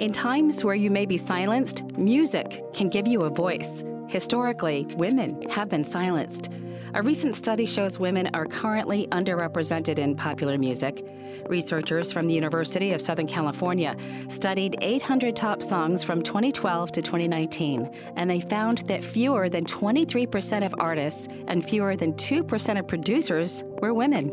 In times where you may be silenced, music can give you a voice. Historically, women have been silenced. A recent study shows women are currently underrepresented in popular music. Researchers from the University of Southern California studied 800 top songs from 2012 to 2019, and they found that fewer than 23% of artists and fewer than 2% of producers were women.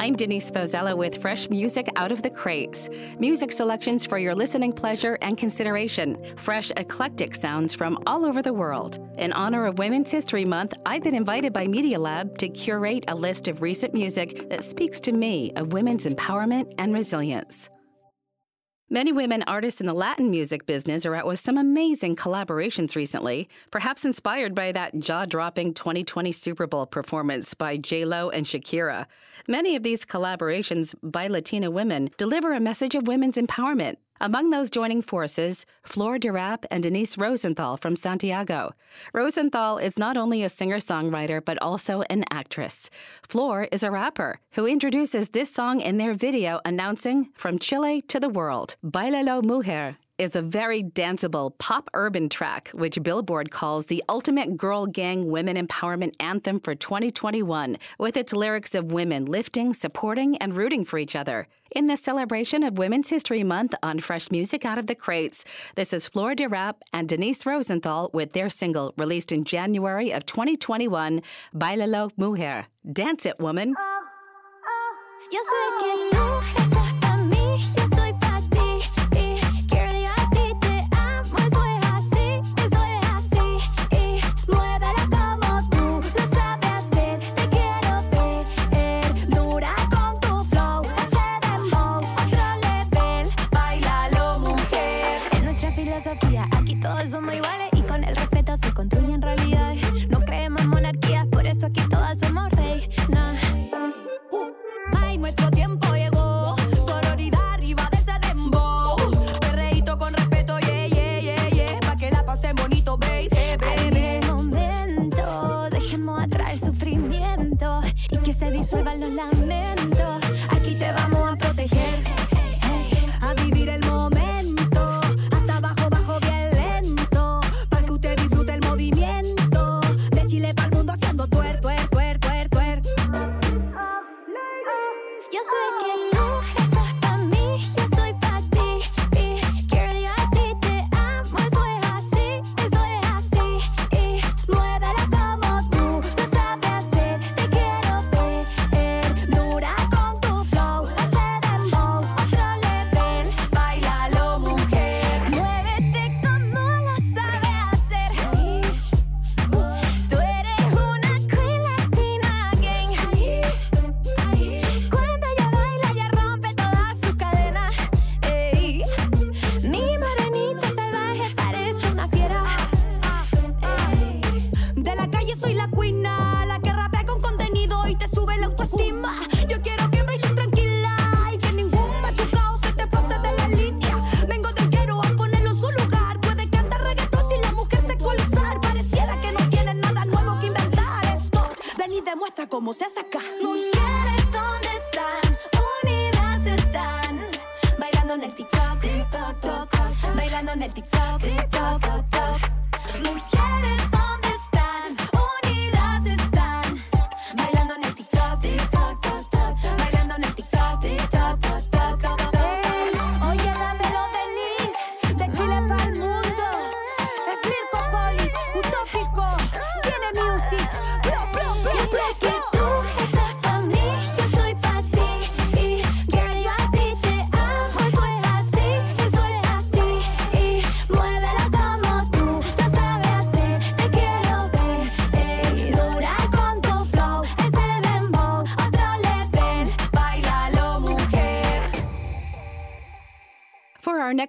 I'm Denise Vozella with fresh music out of the crates. Music selections for your listening pleasure and consideration. Fresh, eclectic sounds from all over the world. In honor of Women's History Month, I've been invited by Media Lab to curate a list of recent music that speaks to me of women's empowerment and resilience. Many women artists in the Latin music business are out with some amazing collaborations recently, perhaps inspired by that jaw dropping 2020 Super Bowl performance by J-Lo and Shakira. Many of these collaborations by Latina women deliver a message of women's empowerment. Among those joining forces, Flor de Rap and Denise Rosenthal from Santiago. Rosenthal is not only a singer songwriter, but also an actress. Flor is a rapper who introduces this song in their video announcing From Chile to the World, Bailalo Mujer is a very danceable pop urban track, which Billboard calls the ultimate girl gang women empowerment anthem for 2021, with its lyrics of women lifting, supporting, and rooting for each other. In the celebration of Women's History Month on Fresh Music Out of the Crates, this is Flor de Rap and Denise Rosenthal with their single released in January of 2021, Bailalo Mujer. Dance it, woman.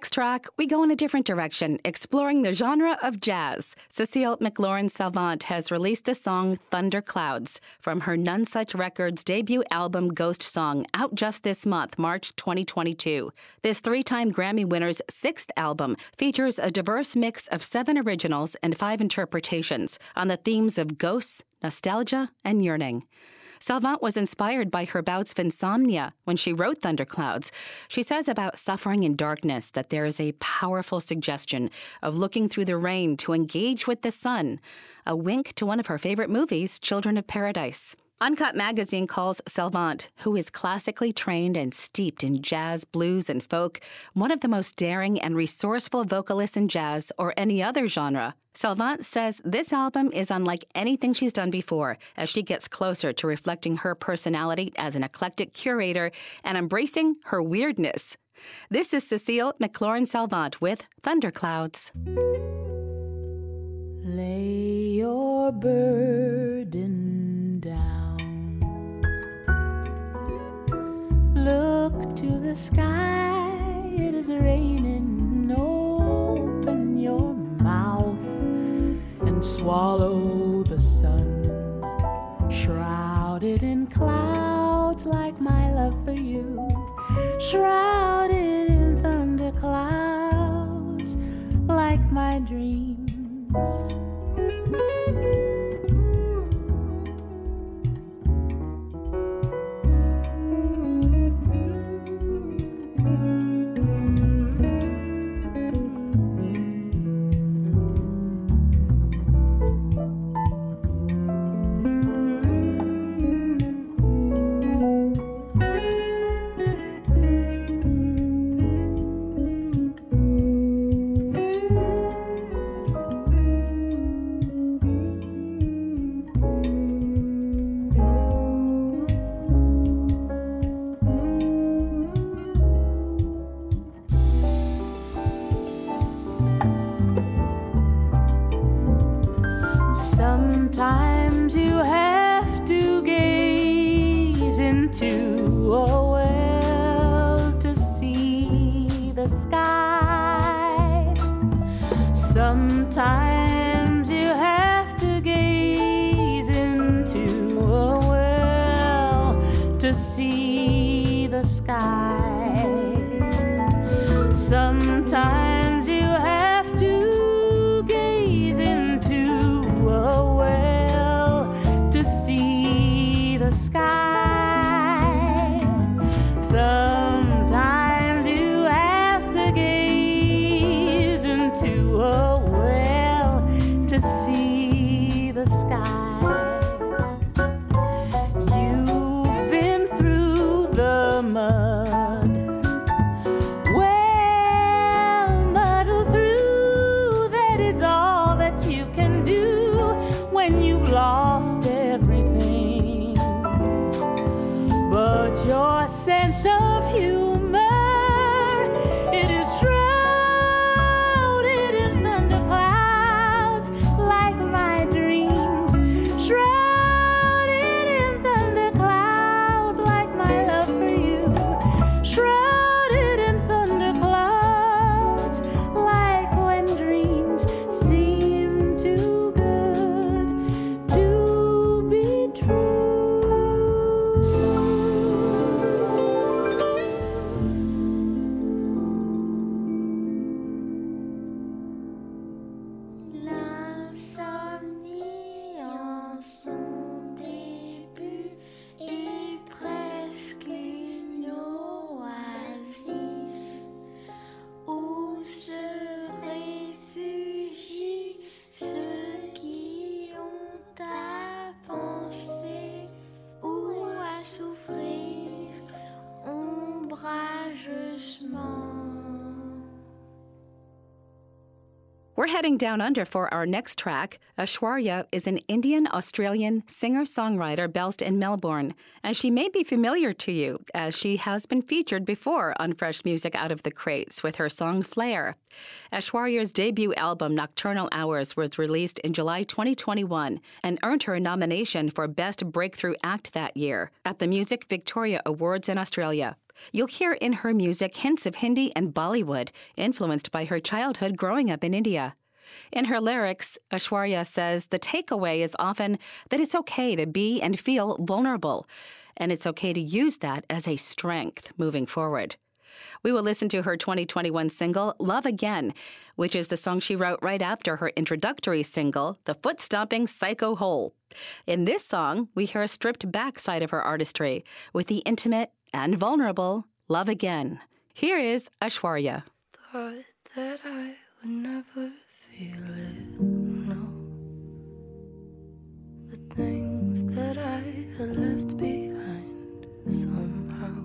Next track, we go in a different direction, exploring the genre of jazz. Cecile McLorin Salvant has released the song Thunder Clouds from her Nonesuch Records debut album Ghost Song, out just this month, March 2022. This three time Grammy winner's sixth album features a diverse mix of seven originals and five interpretations on the themes of ghosts, nostalgia, and yearning. Salvant was inspired by her bouts of insomnia when she wrote Thunderclouds. She says about suffering in darkness that there is a powerful suggestion of looking through the rain to engage with the sun, a wink to one of her favorite movies, Children of Paradise. Uncut Magazine calls Salvant, who is classically trained and steeped in jazz, blues, and folk, one of the most daring and resourceful vocalists in jazz or any other genre. Salvant says this album is unlike anything she's done before as she gets closer to reflecting her personality as an eclectic curator and embracing her weirdness. This is Cecile McLorin Salvant with Thunderclouds. Lay your burden down. Look to the sky, swallow the sun. Shrouded in clouds like my love for you. Shrouded Sometimes you have to gaze into a well to see the sky. Sometimes heading down under for our next track. Ashwarya is an Indian Australian singer songwriter based in Melbourne, and she may be familiar to you as she has been featured before on Fresh Music Out of the Crates with her song Flare. Ashwarya's debut album Nocturnal Hours was released in July 2021 and earned her a nomination for Best Breakthrough Act that year at the Music Victoria Awards in Australia. You'll hear in her music hints of Hindi and Bollywood, influenced by her childhood growing up in India. In her lyrics, Ashwarya says the takeaway is often that it's okay to be and feel vulnerable, and it's okay to use that as a strength moving forward. We will listen to her 2021 single, Love Again, which is the song she wrote right after her introductory single, The Foot Stomping Psycho Hole. In this song, we hear a stripped back side of her artistry with the intimate and vulnerable Love Again. Here is Ashwarya. Thought that I would never feel it, no. The things that I had left behind somehow.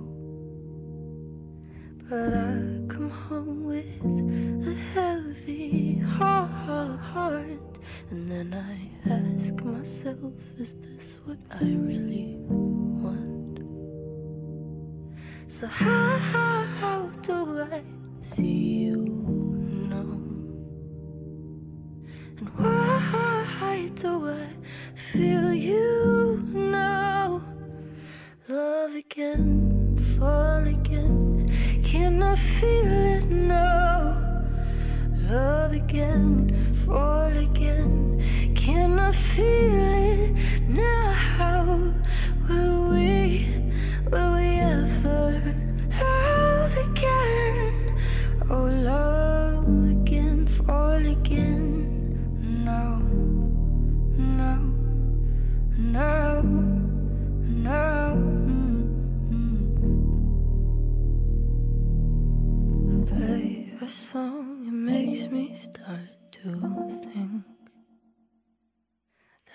But I come home with a heavy heart. And then I ask myself, is this what I really want? So how, how, how do I see you a song, it makes me start to think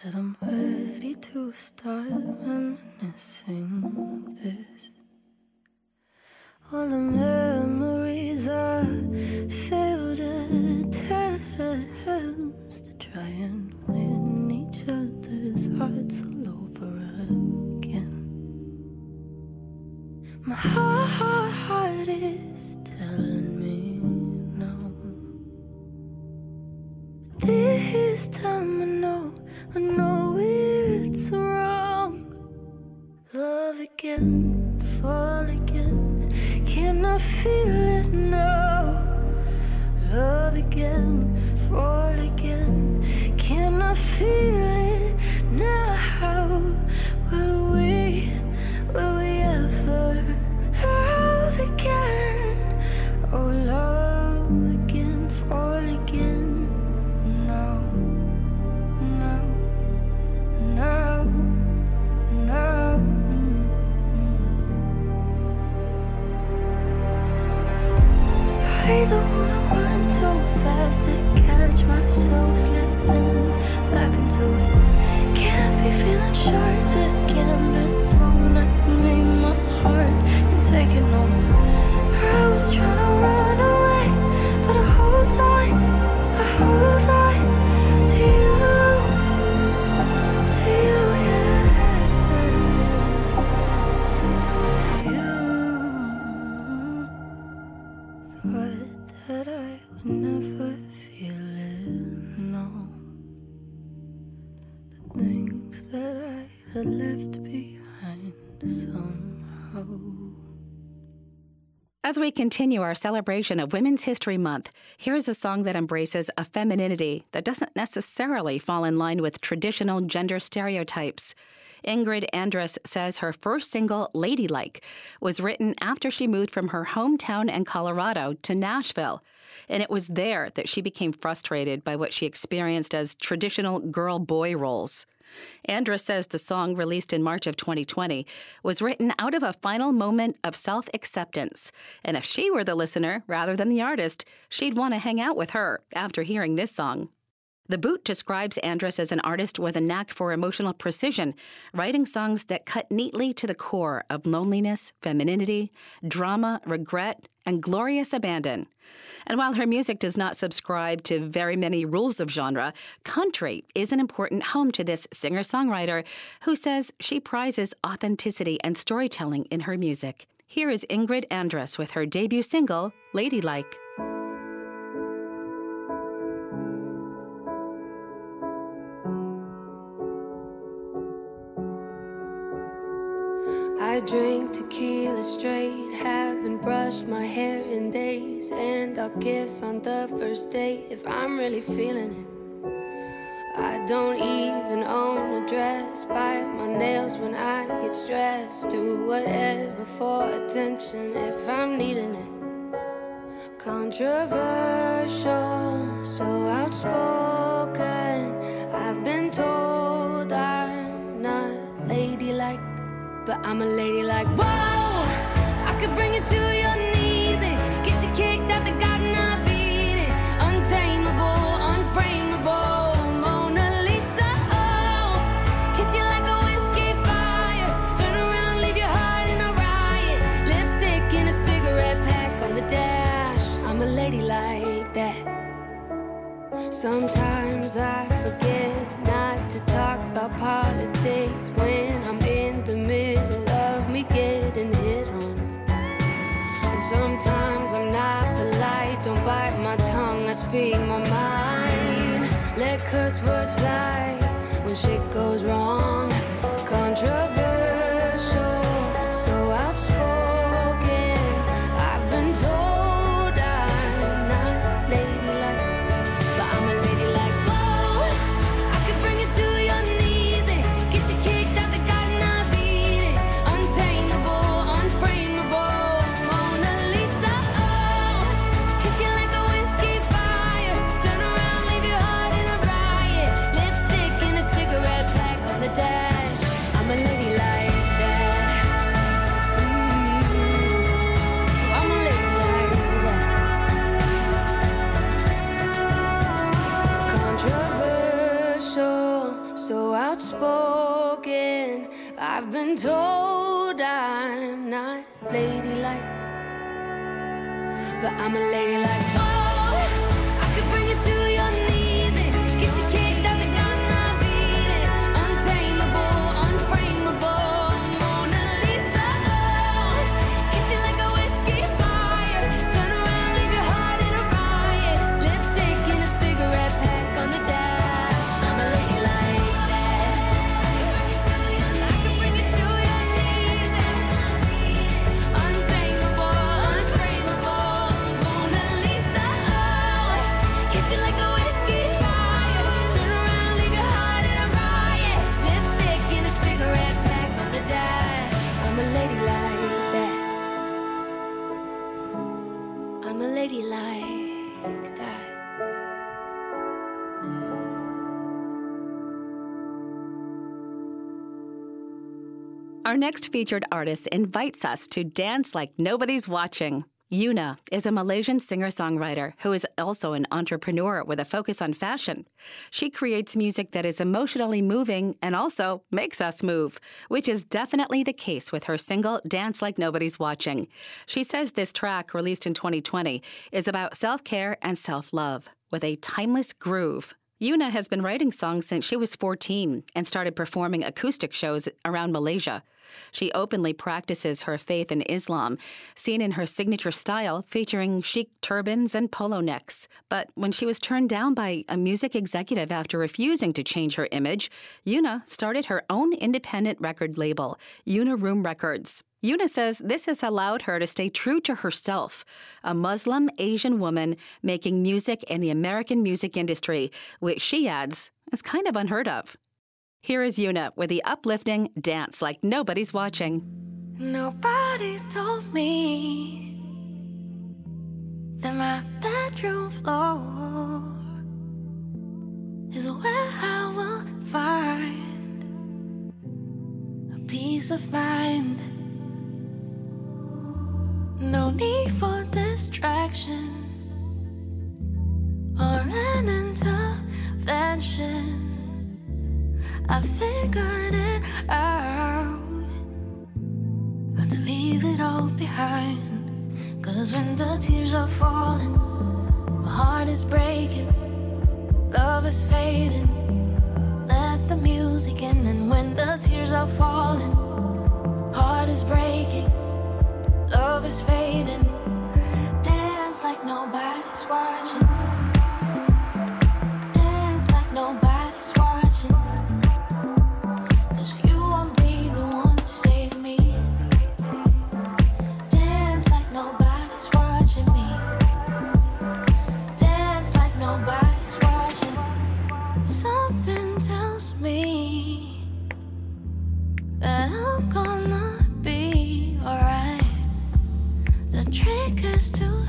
that I'm ready to start reminiscing this. All the memories are failed attempts to try and win each other's hearts all over again. My heart is telling me This time I know, I know it's wrong. Love again, fall again. Can I feel it now? Love again, fall again. Can I feel it be feeling As we continue our celebration of Women's History Month, here's a song that embraces a femininity that doesn't necessarily fall in line with traditional gender stereotypes. Ingrid Andress says her first single, Ladylike, was written after she moved from her hometown in Colorado to Nashville. And it was there that she became frustrated by what she experienced as traditional girl boy roles. Andress says the song, released in March of 2020, was written out of a final moment of self acceptance. And if she were the listener rather than the artist, she'd want to hang out with her after hearing this song. The Boot describes Andress as an artist with a knack for emotional precision, writing songs that cut neatly to the core of loneliness, femininity, drama, regret, and glorious abandon. And while her music does not subscribe to very many rules of genre, country is an important home to this singer songwriter who says she prizes authenticity and storytelling in her music. Here is Ingrid Andress with her debut single, Ladylike. Drink tequila straight, haven't brushed my hair in days, and I'll kiss on the first date if I'm really feeling it. I don't even own a dress. Bite my nails when I get stressed. Do whatever for attention if I'm needing it. Controversial, so outspoken. I'm a ladylike. Whoa, I could bring you to your knees and get you kicked out the garden of Eden. Untamable, unframeable, Mona Lisa. Oh, kiss you like a whiskey fire. Turn around, leave your heart in a riot. Lipstick in a cigarette pack on the dash. I'm a lady like that. Sometimes I forget not to talk about politics when sometimes I'm not polite, don't bite my tongue, I speak my mind. Let curse words fly when shit goes wrong. I've been told I'm not ladylike, but I'm a ladylike. Our next featured artist invites us to dance like nobody's watching. Yuna is a Malaysian singer songwriter who is also an entrepreneur with a focus on fashion. She creates music that is emotionally moving and also makes us move, which is definitely the case with her single Dance Like Nobody's Watching. She says this track, released in 2020, is about self care and self love with a timeless groove. Yuna has been writing songs since she was 14 and started performing acoustic shows around Malaysia. She openly practices her faith in Islam, seen in her signature style featuring chic turbans and polo necks. But when she was turned down by a music executive after refusing to change her image, Yuna started her own independent record label, Yuna Room Records. Yuna says this has allowed her to stay true to herself, a Muslim Asian woman making music in the American music industry, which she adds is kind of unheard of. Here is Yuna with the uplifting Dance Like Nobody's Watching. Nobody told me that my bedroom floor is where I will find a peace of mind. No need for distraction or an intervention. I figured it out how to leave it all behind. Cause when the tears are falling, my heart is breaking, love is fading. Let the music in, and when the tears are falling, heart is breaking, love is fading. Dance like nobody's watching. still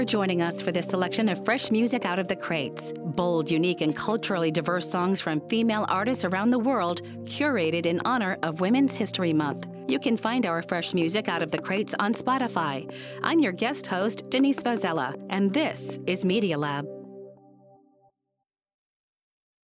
for joining us for this selection of fresh music out of the crates. Bold, unique, and culturally diverse songs from female artists around the world, curated in honor of Women's History Month. You can find our fresh music out of the crates on Spotify. I'm your guest host, Denise Vozella, and this is Media Lab.